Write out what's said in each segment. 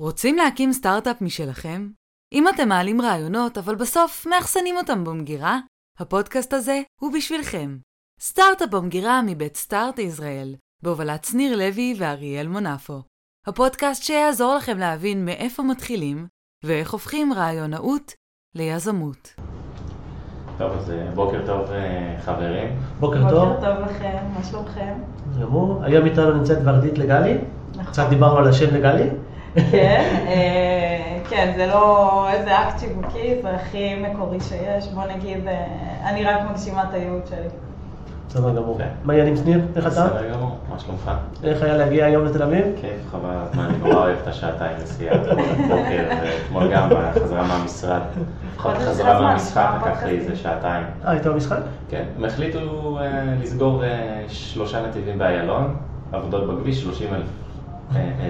רוצים להקים סטארט-אפ משלכם? אם אתם מעלים רעיונות, אבל בסוף מאחסנים אותם במגירה, הפודקאסט הזה הוא בשבילכם. סטארט-אפ במגירה מבית סטארט ישראל, בהובלת שניר לוי ואריאל מונפו. הפודקאסט שיעזור לכם להבין מאיפה מתחילים ואיך הופכים רעיונאות ליזמות. טוב, אז אה, בוקר טוב אה, חברים. בוקר טוב. בוקר טוב לכם, מה שלומכם? גמור. היום איתנו נמצאת ורדית לגלי. נכון. קצת דיברנו על השם לגלי. כן, אה, כן, זה לא איזה אקט שיווקי, זה הכי מקורי שיש. בוא נגיד, אה, אני רק מגשימה את הייעוד שלי. בסדר גמור. יפה. מה העניינים שניר? איך אתה? בסדר גמור, מה שלומך? איך היה להגיע היום לתל אביב? כיף, חבל הזמן, אני נורא אוהב את השעתיים נסיעה בבוקר, ואתמול גם בחזרה מהמשרד. לפחות חזרה מהמשחק לקח לי איזה. שעתיים. אה, היית במשחק? כן, הם החליטו אה, לסגור שלושה נתיבים באיילון, עבודות בכביש, 30 אלף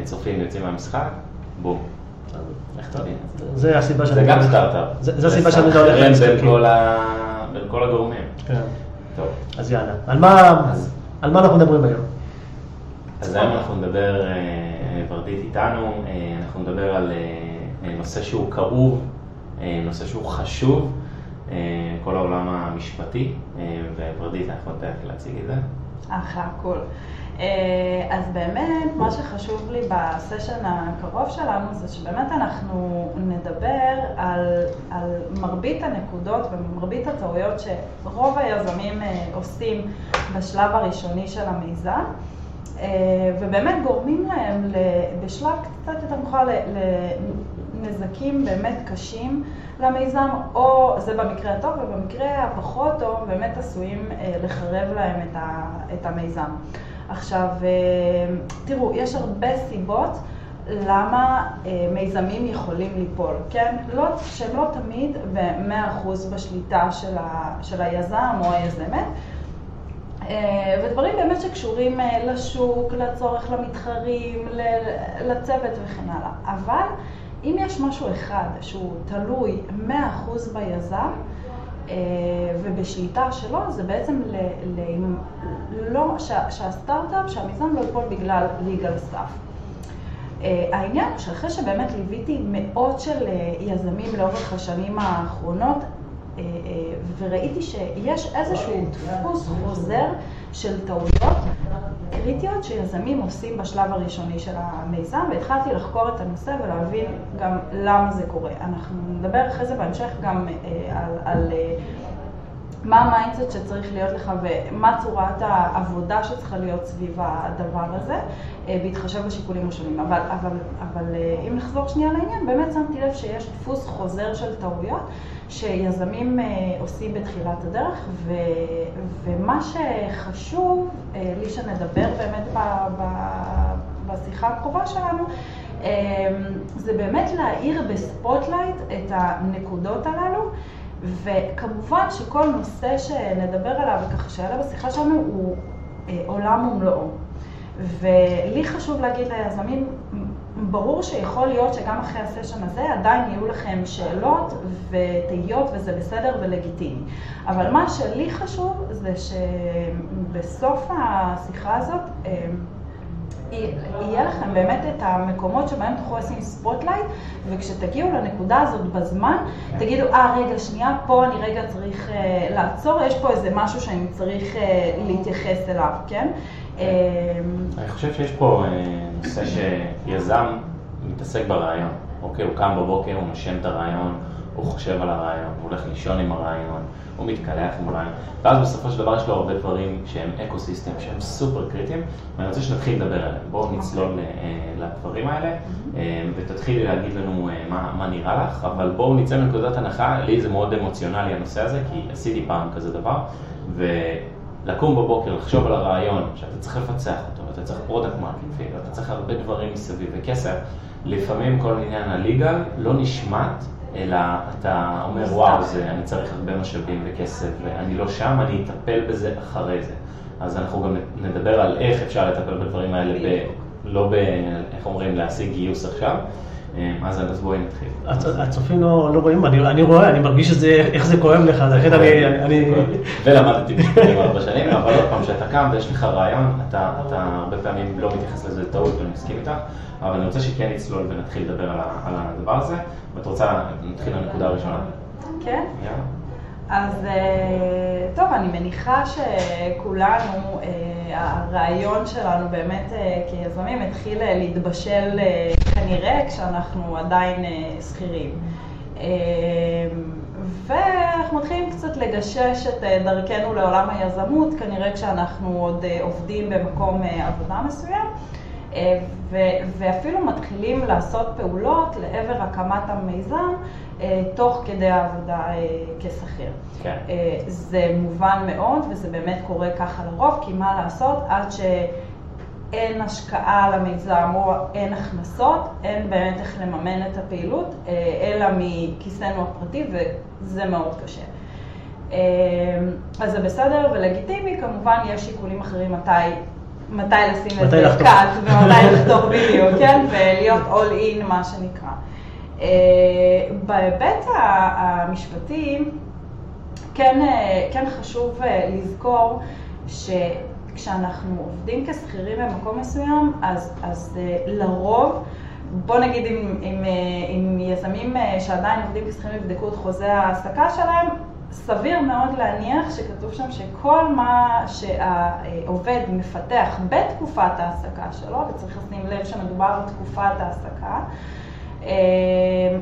צופים יוצאים מהמשחק, בום. איך? זה הסיבה זה שאני... גם הולך- סטארט-אפ. זה זה הסיבה שאני לא הולך לסנכרן בין. כל ה- בין כל הגורמים. כן. טוב. אז יאללה. על מה- אנחנו מדברים היום? אז היום אנחנו נדבר, אה, ורדית איתנו, אה, אנחנו נדבר על אה, אה, נושא שהוא כאוב, אה, נושא שהוא חשוב, אה, כל העולם המשפטי, אה, וורדית, אנחנו לך להציג את זה. אחלה, קול. אה, אז באמת, מה שחשוב לי בסשן הקרוב שלנו זה שבאמת אנחנו נדבר על, על מרבית הנקודות ומרבית הטעויות שרוב היזמים אה, עושים בשלב הראשוני של המיזם. אה, ובאמת גורמים להם בשלב קצת יותר מאוחר לנזקים באמת קשים למיזם, או זה במקרה הטוב, ובמקרה הפחות טוב באמת עשויים אה, לחרב להם את, המיזם. עכשיו, אה, תראו, יש הרבה סיבות למה אה, מיזמים יכולים ליפול, כן? לא, שהם לא תמיד ב-100% בשליטה של, ה, של היזם או היזמת. ודברים באמת שקשורים לשוק, לצורך למתחרים, לצוות וכן הלאה. אבל אם יש משהו אחד שהוא תלוי 100% ביזם אה, ובשליטה שלו, זה בעצם ל, ל, לא, שה, שהסטארט-אפ, שהמיזם לא ייפול בגלל legal stuff. אה, העניין הוא שאחרי שבאמת ליוויתי מאות של אה, יזמים לאורך השנים האחרונות, וראיתי שיש איזשהו דפוס חוזר של טעויות קריטיות שיזמים עושים בשלב הראשוני של המיזם, והתחלתי לחקור את הנושא ולהבין גם למה זה קורה. אנחנו נדבר אחרי זה בהמשך גם אה, על, על אה, מה ה mindset שצריך להיות לך ומה צורת העבודה שצריכה להיות סביב הדבר הזה, אה, בהתחשב בשיקולים השונים. אבל, אבל, אבל אה, אם נחזור שנייה לעניין, באמת שמתי לב שיש דפוס חוזר של טעויות שיזמים אה, עושים בתחילת הדרך, ו, ומה שחשוב לי שנדבר באמת ב, ב, בשיחה הקרובה שלנו, זה באמת להאיר ב spotlight את הנקודות הללו. וכמובן שכל נושא שנדבר עליו וככה שיעלה בשיחה שלנו הוא אה, עולם ומלואו. ולי חשוב להגיד ליזמים, ברור שיכול להיות שגם אחרי הסשן הזה עדיין יהיו לכם שאלות ותהיות וזה בסדר ולגיטימי. אבל מה שלי חשוב זה שבסוף השיחה הזאת אה, יהיה לכם באמת את המקומות שבהם תוכלו לשים spotlight, וכשתגיעו לנקודה הזאת בזמן, תגידו, אה, רגע, שנייה, פה אני רגע צריך אה, לעצור, יש פה איזה משהו שאני צריך אה, להתייחס אליו, כן? אה, אני חושב שיש פה נושא שיזם מתעסק ברעיון, אוקיי? הוא קם בבוקר, הוא נושם את הרעיון, הוא חושב על הרעיון, הוא הולך לישון עם הרעיון, הוא מתקלח עם הרעיון, ואז בסופו של דבר יש לו הרבה דברים שהם אקו סיסטם, שהם סופר קריטיים, ואני רוצה שנתחיל לדבר עליהם. בואו נצלול אה, לדברים האלה, אה, ותתחילי להגיד לנו אה, מה, מה נראה לך, אבל בואו נצא מנקודת הנחה, לי זה מאוד אמוציונלי הנושא הזה, כי עשיתי פעם כזה דבר, ולקום בבוקר, לחשוב על הרעיון, שאתה צריך לפצח אותו, ואתה צריך product market ואתה צריך הרבה דברים מסביב וכסף, לפעמים כל עניין ה legal לא נשמט, אלא אתה אומר, וואו, זה, אני צריך הרבה משאבים וכסף, ואני לא שם, אני אטפל בזה אחרי זה. אז אנחנו גם נדבר על איך אפשר לטפל בדברים האלה, ב, לא ב... איך אומרים, להשיג גיוס עכשיו. אה, אז אז בואי נתחיל. הצ- הצופים לא לא רואים, אני אני רואה, אני מרגיש שזה, איך זה כואב לך, לכן אני... אני- ולמדתי בפנים ארבע שנים, אבל עוד פעם, כשאתה קם ויש לך רעיון, אתה אתה הרבה פעמים לא מתייחס לזה טעות ואני מסכים איתך, אבל אני רוצה שכן נצלול ונתחיל לדבר על הדבר הזה, ואת רוצה, נתחיל לנקודה הראשונה. כן? אז אה, טוב, אני מניחה שכולנו, אה, הרעיון שלנו באמת אה, כיזמים התחיל להתבשל אה, כנראה כשאנחנו עדיין שכירים. ואנחנו מתחילים קצת לגשש את דרכנו לעולם היזמות, כנראה כשאנחנו עוד עובדים במקום עבודה מסוים. ואפילו מתחילים לעשות פעולות לעבר הקמת המיזם תוך כדי העבודה אה, כשכיר. כן. אה, זה מובן מאוד וזה באמת קורה ככה לרוב, כי מה לעשות עד שאין השקעה למיזם או אין הכנסות, אין באמת איך לממן את הפעילות, אה, אלא מכיסנו הפרטי וזה מאוד קשה. אה, אז זה בסדר ולגיטימי, כמובן יש שיקולים אחרים מתי, מתי לשים את זה. קאט ומתי לחתוך בדיוק, כן? ולהיות all in מה שנקרא. אה, בהיבט המשפטי, כן, אה, כן חשוב אה, לזכור שכשאנחנו עובדים כשכירים במקום מסוים, אז, אז לרוב, בוא נגיד אם, אם, אם יזמים שעדיין עובדים כשכירים יבדקו את חוזה ההעסקה שלהם, סביר מאוד להניח שכתוב שם שכל מה שהעובד מפתח בתקופת ההעסקה שלו, וצריך לשים לב שמדובר על תקופת ההעסקה,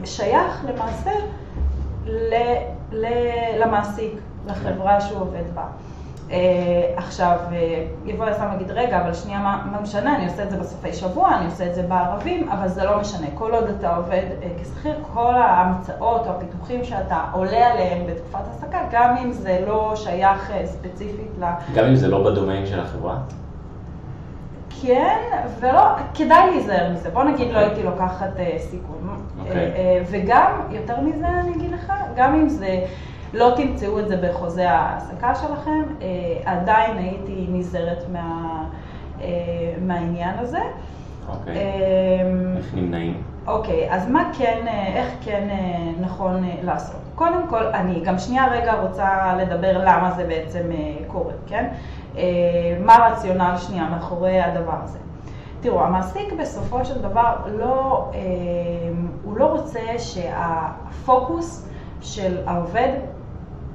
שייך למעשה ל, ל, למעסיק, לחברה שהוא עובד בה. אה, עכשיו, אה, יבוא יזם ויגיד, רגע, אבל שנייה, מה, משנה, אני עושה את זה בסופי שבוע, אני עושה את זה בערבים, אבל זה לא משנה. כל עוד אתה עובד אה, כשכיר, כל ההמצאות או הפיתוחים שאתה עולה עליהם בתקופת העסקה, גם אם זה לא שייך ספציפית ל... גם אם זה לא בדומיין של החברה. כן, ולא, כדאי להיזהר מזה. בוא נגיד, לא הייתי לוקחת אה, סיכון. אוקיי. אה, אה, וגם, יותר מזה אני אגיד לך, גם אם זה, לא תמצאו את זה בחוזה ההעסקה שלכם, עדיין הייתי נזהרת מה, מהעניין הזה. אוקיי. אה, איך נמנעים? אוקיי, אז מה כן, איך כן נכון לעשות? קודם כל, אני גם שנייה רגע רוצה לדבר למה זה בעצם קורה, כן? אה, מה הרציונל שנייה מאחורי הדבר הזה? תראו, המעסיק בסופו של דבר לא, אה, הוא לא רוצה שהפוקוס של העובד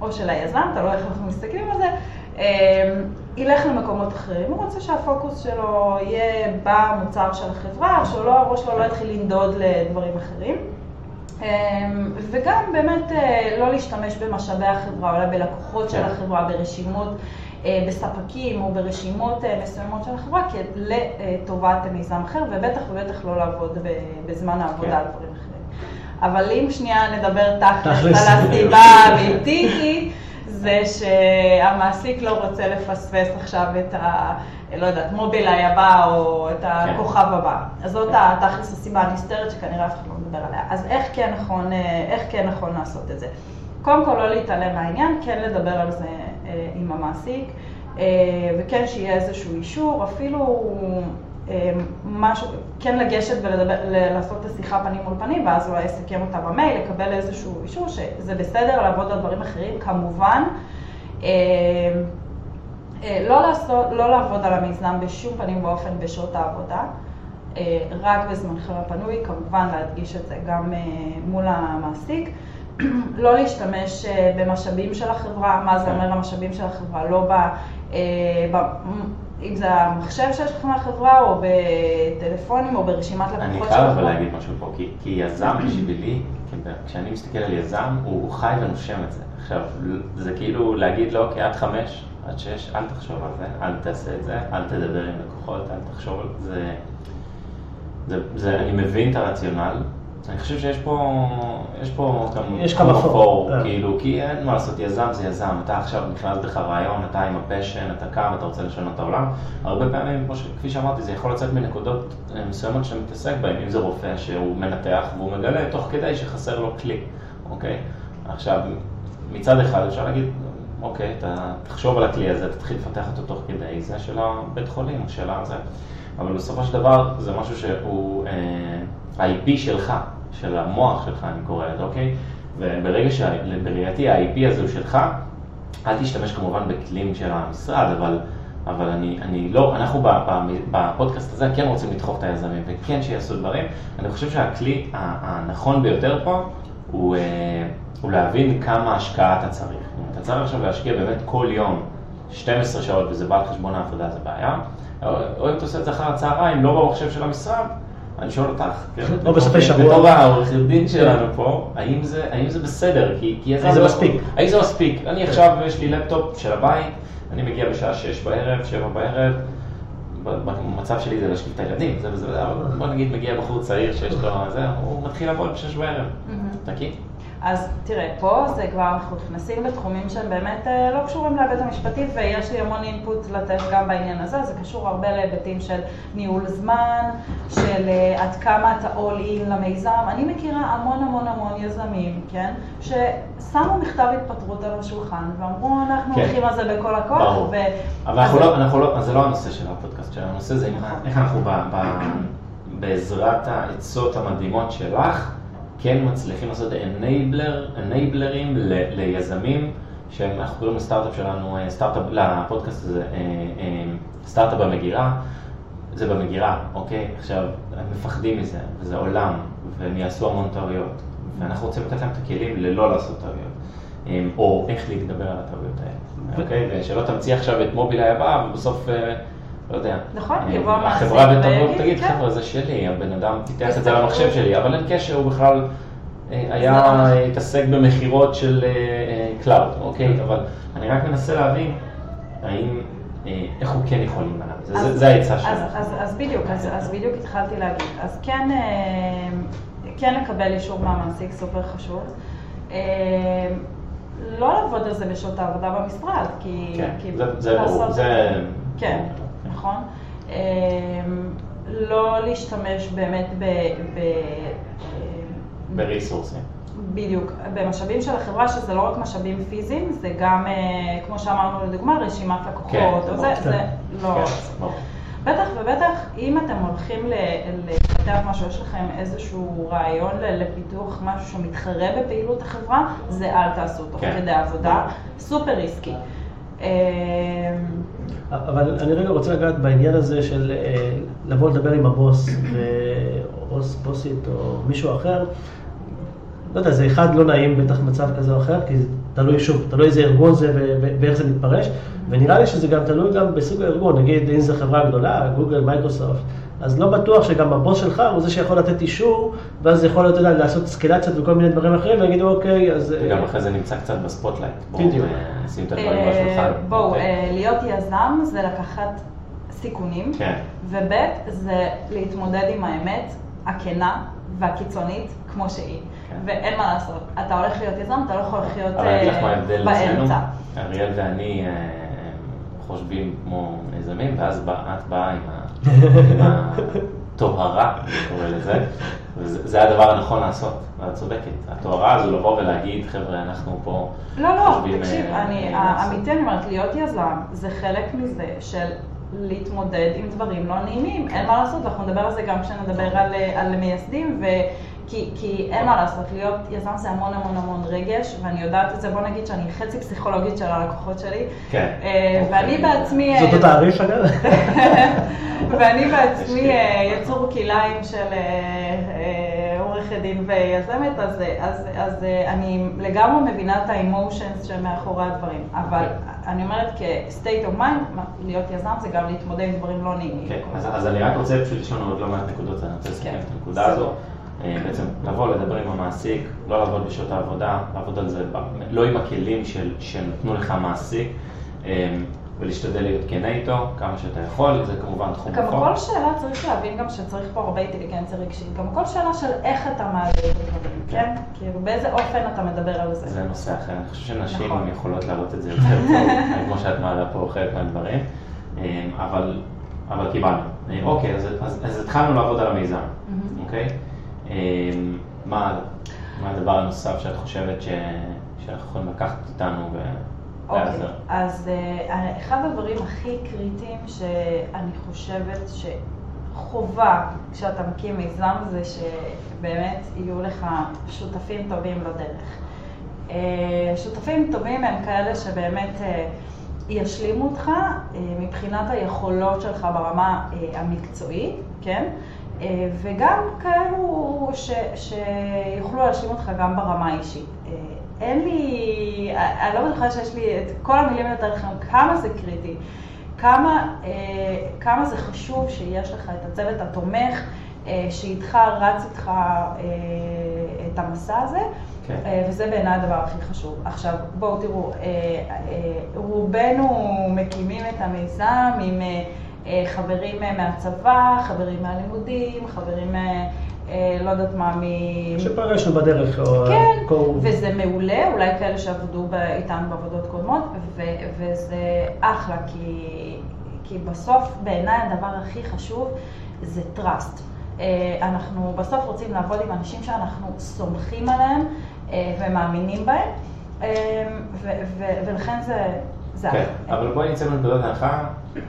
או של היזם, תלוי איך אנחנו מסתכלים על זה, אה, ילך למקומות אחרים. הוא רוצה שהפוקוס שלו יהיה במוצר של החברה, שלא, הראש שלו לא יתחיל לנדוד לדברים אחרים. וגם באמת לא להשתמש במשאבי החברה, אולי בלקוחות של כן. החברה, ברשימות, בספקים או ברשימות אה, מסוימות של החברה, לטובת מיזם אחר, ובטח ובטח לא לעבוד בזמן העבודה כן. על דברים אחרים. אבל אם שנייה נדבר תכלס. על הסיבה האמיתית, זה שהמעסיק לא רוצה לפספס עכשיו את ה... לא יודעת, מובילאיי הבא או את הכוכב הבא. אז זאת ה- תכלס הסיבה הנסתרת שכנראה אף אחד לא מדבר עליה. אז איך כן נכון, אה, איך כן נכון לעשות את זה? קודם כל לא להתעלם מהעניין, כן לדבר על זה אה, עם המעסיק, אה, וכן שיהיה איזשהו אישור, אפילו אה, משהו, כן לגשת ולעשות את השיחה פנים מול פנים, ואז אולי לסכם אותה במייל, לקבל איזשהו אישור שזה בסדר לעבוד על דברים אחרים, כמובן. אה, אה, לא, לעשות, לא לעבוד על המיזם בשום פנים ואופן בשעות העבודה, אה, רק בזמנכם הפנוי, כמובן להדגיש את זה גם אה, מול המעסיק. לא להשתמש אה, במשאבים של החברה, מה זה אומר המשאבים של החברה, לא ב... אה, ב אם זה המחשב שיש לך מהחברה, או בטלפונים, או ברשימת לקוחות אני של חייב אבל. להגיד משהו פה, כי, כי יזם בשבילי, כן, כשאני מסתכל על יזם, הוא, הוא חי ונושם את זה. עכשיו, זה כאילו להגיד לו, אוקיי, עד חמש, עד שש, אל תחשוב על זה, אל תעשה את זה, אל תדבר עם לקוחות, אל תחשוב על זה. זה, זה אני מבין את הרציונל. אני חושב שיש פה, יש פה גם יש כמה פור. אפור, אה. כאילו, כי אין מה לעשות, יזם זה יזם, אתה עכשיו נכנס בך רעיון, אתה עם הפשן, אתה קם, אתה רוצה לשנות את העולם. הרבה פעמים, ש- כפי שאמרתי, זה יכול לצאת מנקודות אה, מסוימות שאתה מתעסק בהן, אם זה רופא שהוא מנתח והוא מגלה תוך כדי שחסר לו כלי, אוקיי? עכשיו, מצד אחד אפשר להגיד, אוקיי, אתה תחשוב על הכלי הזה, תתחיל לפתח אותו תוך כדי, זה של הבית חולים, של הזה. אבל בסופו של דבר זה משהו שהוא אה, ה-IP שלך, של המוח שלך, אני קורא לזה, אוקיי? וברגע שבראייתי ה-IP הזה הוא שלך, אל תשתמש כמובן בכלים של המשרד, אבל, אבל אני, אני לא, אנחנו בפודקאסט הזה כן רוצים לדחוף את היזמים וכן שיעשו דברים. אני חושב שהכלי הנכון ביותר פה הוא, אה, הוא להבין כמה השקעה אתה צריך. אם אתה צריך עכשיו להשקיע באמת כל יום 12 שעות וזה בא על חשבון העבודה, זה בעיה. או אם אתה עושה את זה אחר הצהריים, לא במחשב של המשרד, אני שואל אותך, כן? או בסופי שבוע. בתור העורכת דין שלנו פה, האם זה, האם זה בסדר? כי, האם זה מספיק? האם זה מספיק? אני עכשיו, יש לי לפטופ של הבית, אני מגיע בשעה 6 בערב, 7 בערב, במצב שלי זה להשקיף את הילדים, זה וזה, אבל בוא נגיד מגיע בחור צעיר שיש לו, זה, הוא מתחיל לעבוד ב-6 בערב, תקי. אז תראה, פה זה כבר, אנחנו נכנסים לתחומים שהם באמת אה, לא קשורים להיבט המשפטי, ויש לי המון אינפוט לתת גם בעניין הזה, זה קשור הרבה להיבטים של ניהול זמן, של אה, עד כמה אתה all in למיזם. אני מכירה המון המון המון יזמים, כן, ששמו מכתב התפטרות על השולחן, ואמרו, אנחנו כן. הולכים על זה בכל הכוח. ברור. ו... אבל אנחנו לא, אנחנו לא, זה לא הנושא של הפודקאסט שלנו, הנושא זה איך אנחנו ב, ב, בעזרת העצות המדהימות שלך, כן מצליחים לעשות אנייבלר, אנייבלרים ליזמים, שאנחנו קוראים לסטארט-אפ שלנו, אה, סטארט-אפ, לפודקאסט הזה, אה, אה, סטארט-אפ במגירה, זה במגירה, אוקיי? עכשיו, הם מפחדים מזה, וזה עולם, והם יעשו המון טעויות, ואנחנו רוצים לתת להם את הכלים ללא לעשות טעויות, או איך להתגבר על הטעויות האלה, אוקיי? ושלא תמציא עכשיו את מובילאיי הבא, ובסוף... לא יודע. נכון, יבוא המעסיק החברה ותבוא ותגיד, כן. חבר'ה, זה שלי, הבן אדם פיתח את זה למחשב שלי, אבל אין קשר, הוא בכלל אה, היה לא התעסק במכירות של cloud, אה, אוקיי? אבל אני רק מנסה להבין האם, אה, איך הוא כן יכול להימנע מזה, זה העצה שלך. אז בדיוק, אז בדיוק התחלתי להגיד. אז כן, כן לקבל אישור מהמעסיק סופר חשוב. לא לעבוד על זה בשעות העבודה במשרד, כי... כן, זה ברור, זה... כן. נכון? אמ, לא להשתמש באמת ב... ב בריסורסים. בדיוק, במשאבים של החברה, שזה לא רק משאבים פיזיים, זה גם, אה, כמו שאמרנו לדוגמה, רשימת לקוחות, כן, או זה, כן. זה לא... כן, בטח ובטח, אם אתם הולכים לפתח משהו, יש לכם איזשהו רעיון לפיתוח משהו שמתחרה בפעילות החברה, זה אל תעשו תוך כן. כדי עבודה, סופר risky. אבל אני רגע רוצה לגעת בעניין הזה של אה, לבוא לדבר עם הבוס, או בוסית או מישהו אחר. לא יודע, זה אחד לא נעים בטח מצב כזה או אחר, כי זה תלוי שוב, תלוי איזה ארגון זה ואיך זה מתפרש, ונראה לי שזה גם תלוי גם בסוג הארגון, נגיד אם זו חברה גדולה, גוגל, מייקרוסופט, אז לא בטוח שגם הבוס שלך הוא זה שיכול לתת אישור, ואז יכול להיות, יודע, לעשות אסקלציות וכל מיני דברים אחרים, ויגידו, אוקיי, אז... וגם אה, אחרי זה נמצא קצת ב spotlight. בדיוק. אה, נשים את הדברים על השולחן. בואו, אוקיי. להיות יזם זה לקחת סיכונים, כן. וב' זה להתמודד עם האמת הכנה והקיצונית כמו שהיא. כן. ואין מה לעשות, אתה הולך להיות יזם, אתה לא יכול לחיות באמצע. אבל אני אגיד לך מה ההבדל אצלנו, אריאל ואני חושבים כמו יזמים, ואז את באה עם הטוהרה, אני קורא לזה, וזה הדבר הנכון לעשות, ואת צודקת. הטוהרה הזו לבוא ולהגיד, חבר'ה, אנחנו פה לא, לא, תקשיב, אה, אני, אמיתי אני אומרת, להיות יזם זה חלק מזה של להתמודד עם דברים לא נעימים, אין מה לעשות, ואנחנו נדבר על זה גם כשנדבר על, על מייסדים. כי, כי אין מה לעשות, להיות יזם זה המון המון המון רגש, ואני יודעת את זה, בוא נגיד שאני חצי פסיכולוגית של הלקוחות שלי. כן. אה, ואני אוקיי. בעצמי... זאת התעריף אגב? ואני בעצמי אה, יצור כלאיים של אה, עורכת דין ויזמת, אז, אז, אז אני לגמרי מבינה את האמושנס שמאחורי הדברים. אבל אוקיי. אני אומרת כ-state of mind, להיות יזם זה גם להתמודד עם דברים לא נעימים. כן, אז אני רק רוצה פשוט לשאול עוד לא מעט נקודות, אני רוצה לסכם. את הנקודה הזו. אה, בעצם לבוא, לדבר עם המעסיק, לא לעבוד בשעות העבודה, לעבוד על זה לא עם הכלים של, שנתנו לך המעסיק, אה, ולהשתדל להיות כנה איתו כמה שאתה יכול, זה כמובן תחום. גם כל שאלה צריך להבין גם שצריך פה הרבה אינטליגנציה רגשית, גם כל שאלה של איך אתה מעלה את הדברים, כן? כן? כאילו באיזה אופן אתה מדבר על זה. זה נושא אחר, אני חושב שנשים נכון. יכולות להראות את זה יותר טוב, כמו שאת מעלה פה חלק מהדברים, אה, אבל, אבל קיבלנו. אוקיי, אז התחלנו לעבוד על המיזם, אוקיי? אמ, מה, מה הדבר הנוסף שאת חושבת ש, שאנחנו יכולים לקחת איתנו ולעזר? אוקיי, אז uh, אחד הדברים הכי קריטיים שאני חושבת חובה כשאתה מקים מיזם זה שבאמת יהיו לך שותפים טובים לדרך. אה, שותפים טובים הם כאלה שבאמת אה, ישלימו אותך מבחינת היכולות שלך ברמה המקצועית, כן? וגם כאלו ש, שיוכלו להשלים אותך גם ברמה האישית. אין לי, אני לא בטוחה שיש לי את כל המילים יותר לכם, כמה זה קריטי, כמה, כמה זה חשוב שיש לך את הצוות התומך, שאיתך רץ איתך את המסע הזה. כן. אה, וזה בעיניי הדבר הכי חשוב. עכשיו, בואו תראו, אה, אה, רובנו מקימים את המיזם עם חברים מהצבא, חברים מהלימודים, חברים, לא יודעת מה, מ... שפגשנו בדרך. כן, או... וזה מעולה, אולי כאלה שעבדו איתנו בעבודות קודמות, וזה אחלה, כי, כי בסוף בעיניי הדבר הכי חשוב זה trust. אנחנו בסוף רוצים לעבוד עם אנשים שאנחנו סומכים עליהם, אה, ומאמינים בהם, אה, ולכן זה... כן, אבל בואי נצא מנקודת ההנחה,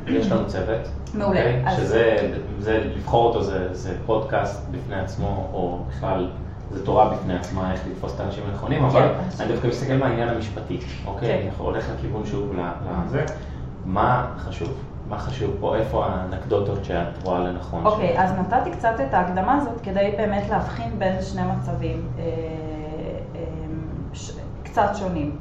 יש לנו צוות. מעולה. אוקיי? שזה, זה, לבחור אותו זה, זה פודקאסט בפני עצמו, או בכלל, זה תורה בפני עצמה, איך לתפוס את האנשים הנכונים, אבל כן. אני דווקא מסתכל מהעניין המשפטי, אוקיי? כן. אני הולך לכיוון שוב לזה. מה חשוב? מה חשוב פה? איפה האנקדוטות שאת רואה לנכון? אוקיי, אז נתתי קצת את ההקדמה הזאת כדי באמת להבחין בין שני מצבים. אה, קצת שונים.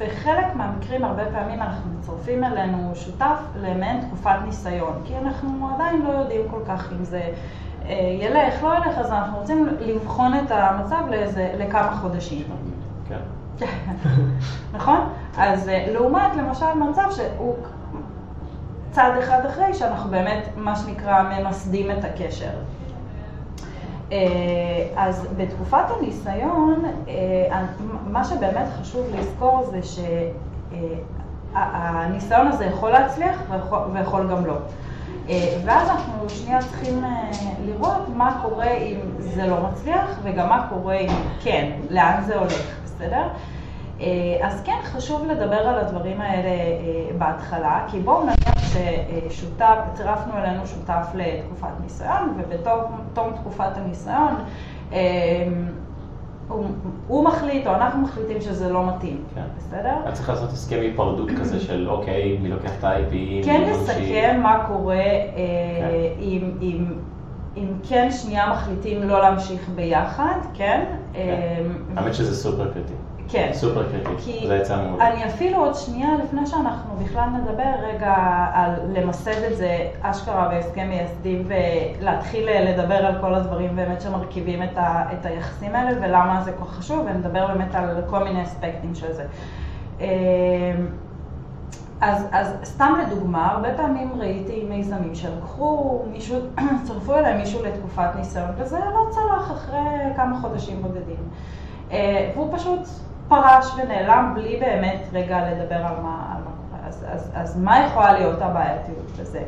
בחלק מהמקרים, הרבה פעמים אנחנו מצרפים אלינו שותף למעין תקופת ניסיון, כי אנחנו עדיין לא יודעים כל כך אם זה אה, ילך, לא ילך, אז אנחנו רוצים לבחון את המצב לאיזה, לכמה חודשים. כן. נכון? אז אה, לעומת למשל מצב שהוא צעד אחד אחרי, שאנחנו באמת, מה שנקרא, ממסדים את הקשר. אה, אז בתקופת הניסיון, אה, מה שבאמת חשוב לזכור זה שהניסיון הזה יכול להצליח ויכול גם לא. אה, ואז אנחנו שנייה צריכים לראות מה קורה אם זה לא מצליח וגם מה קורה אם כן, לאן זה הולך, בסדר? אז כן חשוב לדבר על הדברים האלה בהתחלה, כי בואו נניח ששותף, צירפנו אלינו שותף לתקופת ניסיון, ובתום תקופת הניסיון, אמ, הוא, הוא מחליט, או אנחנו מחליטים שזה לא מתאים, כן. בסדר? את צריכה לעשות הסכם היפרדות כזה של אוקיי, מי לוקח את ה-IP, כן לסכם מה קורה אה, כן. אם, אם, אם כן שנייה מחליטים לא להמשיך ביחד, כן? כן. אמ, האמת שזה סופר קריטי. כן. סופר קריטי, זה יצא מעולה. אני אפילו עוד שנייה, לפני שאנחנו בכלל נדבר רגע על למסד את זה אשכרה בהסכם מייסדים ולהתחיל לדבר על כל הדברים באמת שמרכיבים את, ה, את היחסים האלה ולמה זה כל כך חשוב, ונדבר באמת על כל מיני אספקטים של זה. אמ, אז, אז סתם לדוגמה, הרבה פעמים ראיתי מיזמים שלקחו מישהו, צרפו אליהם מישהו לתקופת ניסיון, וזה לא צלח אחרי כמה חודשים בודדים. אה, והוא פשוט פרש ונעלם בלי באמת רגע לדבר על מה, על מה קורה. אז, אז, אז מה יכולה להיות הבעייתיות בזה?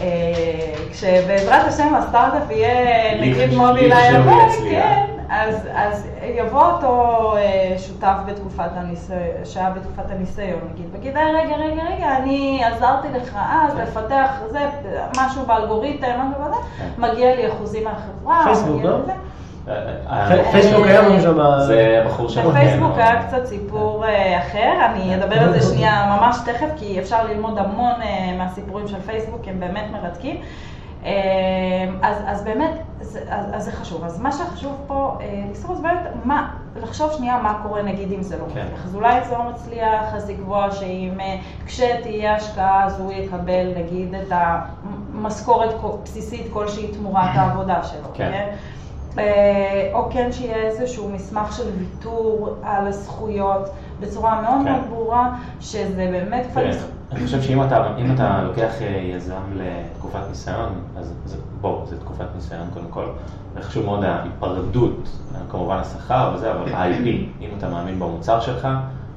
אה, כשבעזרת השם הסטארט-אפ יהיה נגיד מובילאיי כן, אז, אז יבוא אותו אה, שותף בתקופת הניסיון, שהיה בתקופת הניסיון, נגיד, ויגיד, אה, רגע, רגע, רגע, אני עזרתי לך אז לפתח זה, משהו באלגוריתם, משהו כזה, כן. מגיע לי אחוזים מהחברה, פייסבוק, לא? פייסבוק היה לנו שם... זה בחור שם. בפייסבוק היה קצת סיפור אה, אחר, אני אדבר על זה שנייה ממש תכף, כי אפשר ללמוד המון אה, מהסיפורים של פייסבוק, הם באמת מרתקים. אה, אז, אז באמת, אז, אז זה חשוב. אז מה שחשוב פה זה באמת, מה, לחשוב שנייה מה קורה נגיד אם זה לא כן. מצליח. אז אולי זה לא מצליח, אז לקבוע שאם כשתהיה השקעה אז הוא יקבל נגיד את המשכורת בסיסית כלשהי תמורת העבודה שלו. כן. כן? אה, או כן שיהיה איזשהו מסמך של ויתור על הזכויות בצורה מאוד כן. מאוד ברורה, שזה באמת כן. אני חושב שאם אתה, אתה לוקח אה, יזם לתקופת ניסיון, אז זה, בוא, זה תקופת ניסיון קודם כל, וחשוב מאוד ההיפרדות, כמובן השכר וזה, אבל ה-IP, אם אתה מאמין במוצר שלך,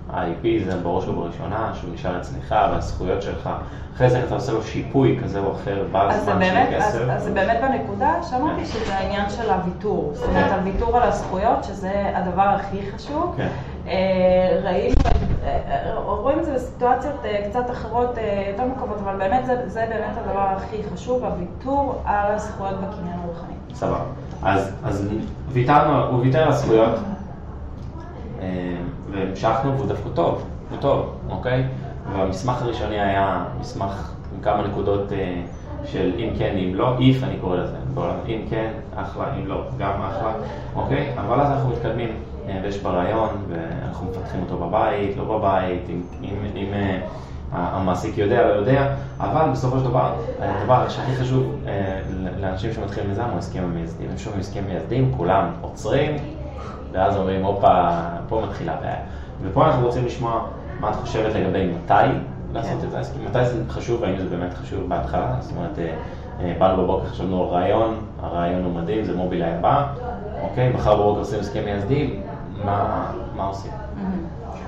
ה-IP זה בראש ובראשונה, שהוא נשאר אצלך והזכויות שלך. אחרי זה אתה עושה לו שיפוי כזה או אחר, בעל זמן של כסף. אז, אז זה באמת בנקודה שאמרתי כן. שזה העניין של הוויתור. זאת אומרת, הוויתור על הזכויות, שזה הדבר הכי חשוב. כן. אה, ראינו, אה, רואים את זה בסיטואציות אה, קצת אחרות, יותר מורכבות, אבל באמת זה, זה באמת הדבר הכי חשוב, הוויתור על הזכויות בקניין הרוחני. סבבה. אז, אז ויתרנו, הוא ויתר על הזכויות, והמשכנו, והוא דווקא טוב, הוא טוב, אוקיי? והמסמך הראשוני היה מסמך עם כמה נקודות אה, של אם כן, אם לא, if אני קורא לזה, אם כן, אחלה, אם לא, גם אחלה, אוקיי? אבל אז אנחנו מתקדמים, אה, ויש ברעיון, ואנחנו מפתחים אותו בבית, לא בבית, אם, אה, המעסיק יודע, לא יודע, אבל בסופו של דבר, הדבר שהכי חשוב אה, לאנשים שמתחילים מיזם הוא הסכם המייסדים. הם שומעים הסכם מייסדים, כולם עוצרים, ואז אומרים, הופה, פה מתחילה הבעיה. ופה אנחנו רוצים לשמוע מה את חושבת לגבי מתי לעשות כן. את ההסכם, מתי זה חשוב, והאם זה באמת חשוב בהתחלה. זאת אומרת, אה, אה, באנו בבוקר, חשבנו על רעיון, הרעיון הוא מדהים, זה מובילאיי הבא, אוקיי, מחר בבוקר עושים הסכם מייסדים, מה עושים?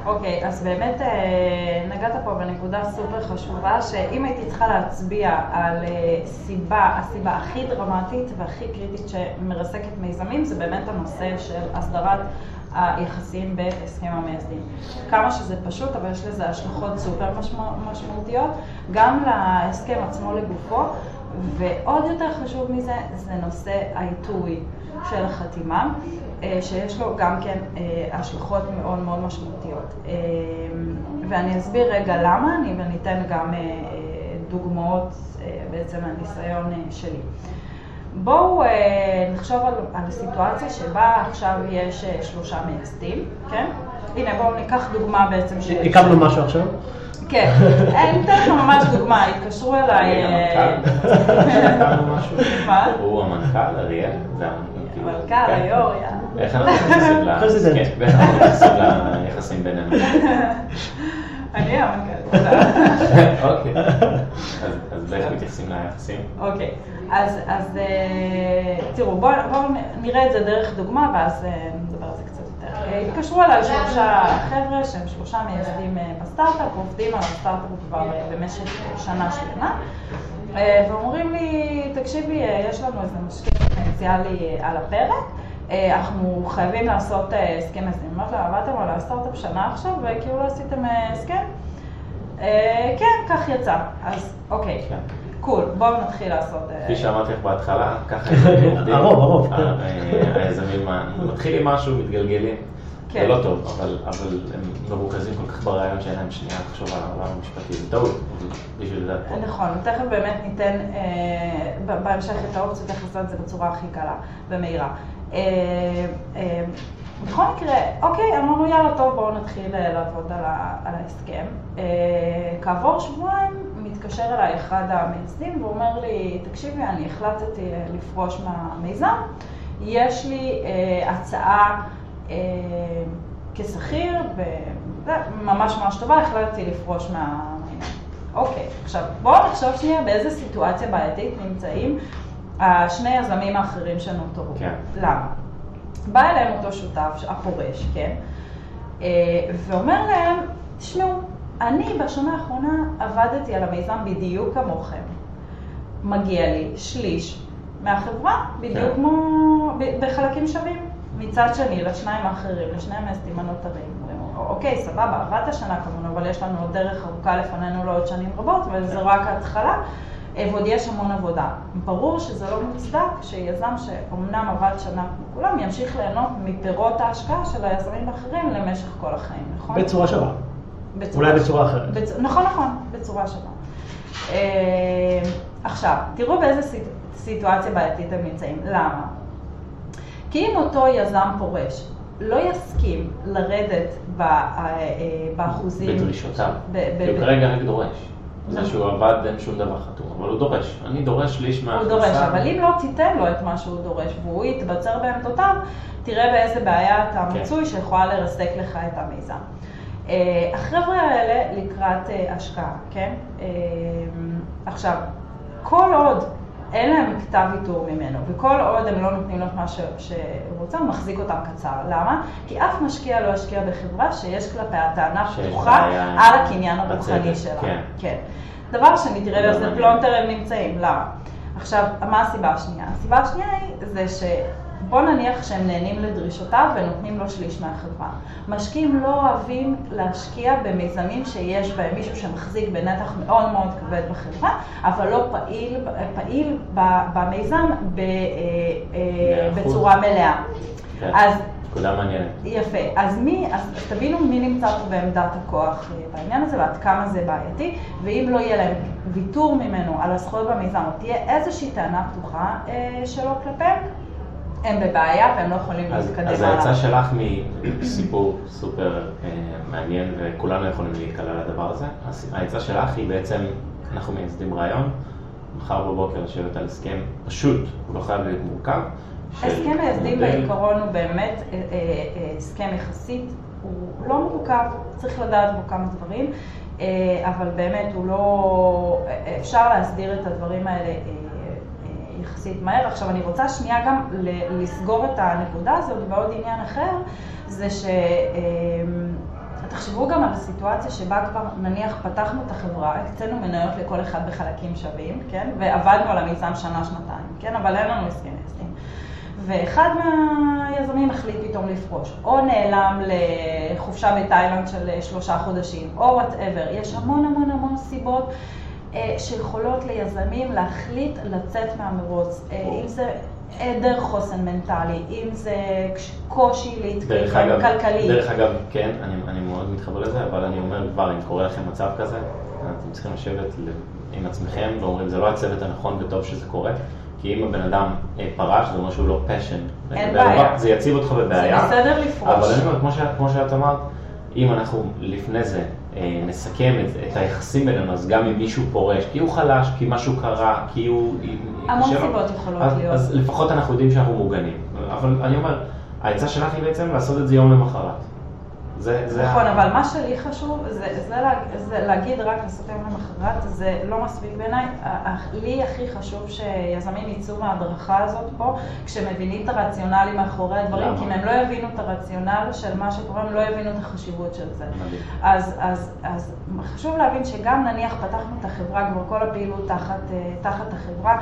אוקיי, אז באמת אה, נגעת פה בנקודה סופר חשובה, שאם הייתי צריכה להצביע על אה, סיבה, הסיבה הכי דרמטית והכי קריטית שמרסקת מיזמים, זה באמת הנושא של הסדרת היחסים בהסכם המייסדים. כמה שזה פשוט, אבל יש לזה השלכות סופר משמע, משמעותיות, גם להסכם עצמו לגופו, ועוד יותר חשוב מזה, זה נושא העיתוי של החתימה, שיש לו גם כן אה, השלכות מאוד מאוד משמעותיות. אה, ואני אסביר רגע למה, אני ואני אתן גם אה, אה, דוגמאות אה, בעצם מהניסיון אה, שלי. בואו אה, נחשוב על, על סיטואציה שבה עכשיו יש אה, שלושה מייסדים, כן? הנה בואו ניקח דוגמה בעצם של... הקמנו משהו עכשיו? כן, אני אתן לך ממש דוגמה, התקשרו אליי... אה, המנכ"ל? הקמנו משהו? מה? הוא המנכ"ל, אריאל? זה המנכ"ל, המנכ"ל. היו"ר, יא. איך אנחנו נכנסים. כן, ואיך אנחנו נכנסים ליחסים בינינו? אני המנכ"ל. אוקיי. אז- איך מתייחסים ליחסים? אוקיי, אז, אה, תראו, בואו בוא נראה את זה דרך דוגמה ואז אה, נדבר על זה קצת יותר. אה, התקשרו אליי שלושה חבר'ה שהם שלושה מייסדים בסטארט-אפ, עובדים על הסטארט-אפ כבר במשך שנה שלמה, ואומרים לי, תקשיבי, יש לנו איזה משקיע פוטנציאלי על הפרק. אה, אנחנו חייבים לעשות אה, הסכם הסכם. אמרתי לה, עבדתם על הסטארט-אפ שנה עכשיו וכאילו לא עשיתם אה, הסכם? כן, כך יצא. אז אוקיי, כן. קול, בואו נתחיל לעשות... כפי שאמרתי לך בהתחלה, ככה היזמים עובדים. הרוב, הרוב, כן. היזמים, מתחילים משהו, מתגלגלים. כן. זה לא טוב, אבל אבל הם מרוכזים כל כך ברעיון שאין להם שנייה לחשוב על העולם המשפטי. זה טעות, בשביל פה. נכון, תכף באמת ניתן אה, ב- בהמשך את האופציות איך לעשות את זה בצורה הכי קלה ומהירה. אה, אה, בכל מקרה, אוקיי, אמרנו יאללה טוב, בואו נתחיל אה, לעבוד על, ה, על ההסכם. כעבור שבועיים מתקשר אליי אחד המייסדים ואומר לי, תקשיבי, אני החלטתי לפרוש מהמיזם, יש לי הצעה כשכיר, ממש ממש טובה, החלטתי לפרוש מהעניין. אוקיי, עכשיו בואו נחשוב שנייה באיזה סיטואציה בעייתית נמצאים השני יזמים האחרים שנותרו. כן. למה? בא אליהם אותו שותף, הפורש, כן? אה, ואומר להם, תשמעו, אני בשנה האחרונה עבדתי על המיזם בדיוק כמוכם. מגיע לי שליש מהחברה, בדיוק כן. כמו ב- בחלקים שווים. מצד שני, לשניים האחרים, לשני המייסדים הנותרים, אומרים, אוקיי, סבבה, עבדת שנה כמונו, אבל יש לנו עוד דרך ארוכה לפנינו לעוד שנים רבות, וזה רק ההתחלה, ועוד יש המון עבודה. ברור שזה לא מוצדק שיזם שאומנם עבד שנה כמו כולם, ימשיך ליהנות מפירות ההשקעה של היזמים האחרים למשך כל החיים, נכון? בצורה שווה. בצורה אולי ש- בצורה אחרת. בצ... נכון, נכון, בצורה שווה. אה, עכשיו, תראו באיזה סיט... סיטואציה בעייתית הם נמצאים. למה? כי אם אותו יזם פורש לא יסכים לרדת. אה, אה, באחוזים... בדרישותיו. ב- ב- כי הוא ב- כרגע רק דורש. זה. שהוא עבד אין שום דבר חתום, אבל הוא דורש. אני דורש שליש הוא מההכנסה. דורש, אבל אם לא תיתן לו את מה שהוא דורש והוא יתבצר בעמדותיו, תראה באיזה בעיה אתה כן. מצוי שיכולה לרסק לך את המיזם. אה, החבר'ה האלה לקראת אה, השקעה, כן? אה, עכשיו, כל עוד אין להם כתב ויתור ממנו, וכל עוד הם לא נותנים לו את מה ש- שהוא רוצה, הוא מחזיק אותם קצר. למה? כי אף משקיע לא ישקיע בחברה שיש כלפיה טענה פתוחה בעיה על הקניין הרוחני בצדק, שלה. כן. כן. דבר שני, תראה זה באיזה מעניין. פלונטר הם נמצאים, למה? עכשיו, מה הסיבה השנייה? הסיבה השנייה היא זה בוא נניח שהם נהנים לדרישותיו ונותנים לו שליש מהחברה. משקיעים לא אוהבים להשקיע במיזמים שיש בהם מישהו שמחזיק בנתח מאוד מאוד כבד בחברה, אבל לא פעיל, פעיל במיזם ב, אה, אה, בצורה מלאה. כן. אז נקודה מעניינת. יפה. אז מי, אז תבינו מי נמצא פה בעמדת הכוח אה, בעניין הזה ועד כמה זה בעייתי, ואם לא יהיה להם ויתור ממנו על הזכויות במיזם, או תהיה איזושהי טענה פתוחה אה, שלו כלפיהם, הם בבעיה והם לא יכולים אז, להתקדם אז העצה שלך מסיפור סופר אה, מעניין וכולנו יכולים להיקלע לדבר הזה. העצה שלך היא בעצם, אנחנו מייסדים רעיון, מחר בבוקר לשבת על הסכם פשוט, הוא לא חייב להיות מורכב. הסכם מייסדים. בעיקרון הוא באמת אה, אה, הסכם יחסית, הוא לא מורכב, צריך לדעת בו כמה דברים, אבל באמת הוא לא, אפשר להסדיר את הדברים האלה יחסית מהר. עכשיו אני רוצה שנייה גם לסגור את הנקודה הזאת בעוד עניין אחר, זה ש... אה, תחשבו גם על הסיטואציה שבה כבר נניח פתחנו את החברה, הקצינו מניות לכל אחד בחלקים שווים, כן? ועבדנו על המיזם שנה-שנתיים, כן? אבל אין לנו הסכם מייסדים. ואחד מהיזמים החליט פתאום לפרוש, או נעלם לחופשה בתאילנד של שלושה חודשים, או whatever. יש המון המון המון סיבות שיכולות ליזמים להחליט לצאת מהמרוץ. אה, אם זה היעדר חוסן מנטלי, אם זה קושי להתקיים כלכלי. דרך אגב, כן, אני, אני מאוד מתחבר לזה, אבל אני אומר כבר, אם קורה לכם מצב כזה, אתם צריכים לשבת עם עצמכם ואומרים, זה לא הצוות הנכון וטוב שזה קורה, כי אם הבן אדם אה, פרש, זה אומר שהוא לא פשן. אין בעיה. זה יציב אותך בבעיה. זה בסדר לפרוש. אבל אני אומר, כמו שאת אמרת, אם אנחנו לפני זה אה, נסכם את, את היחסים בינינו, אז גם אם מישהו פורש, כי הוא חלש, כי משהו קרה, כי הוא... המון סיבות יכולות אז, להיות. אז לפחות אנחנו יודעים שאנחנו מוגנים. אבל אני אומר, העצה שלך היא בעצם לעשות את זה יום למחרת. זה, זה נכון, אבל מה שלי חשוב זה, זה, לה, זה להגיד רק לעשות יום למחרת, זה לא מספיק בעיניי. לי הכי חשוב שיזמים יצאו מההדרכה הזאת פה, כשמבינים את הרציונלי מאחורי הדברים, למה? כי אם הם לא יבינו את הרציונל של מה שקורה, הם לא יבינו את החשיבות של זה. אז, אז, אז חשוב להבין שגם נניח פתחנו את החברה, כבר כל הפעילות תחת, אה, תחת החברה,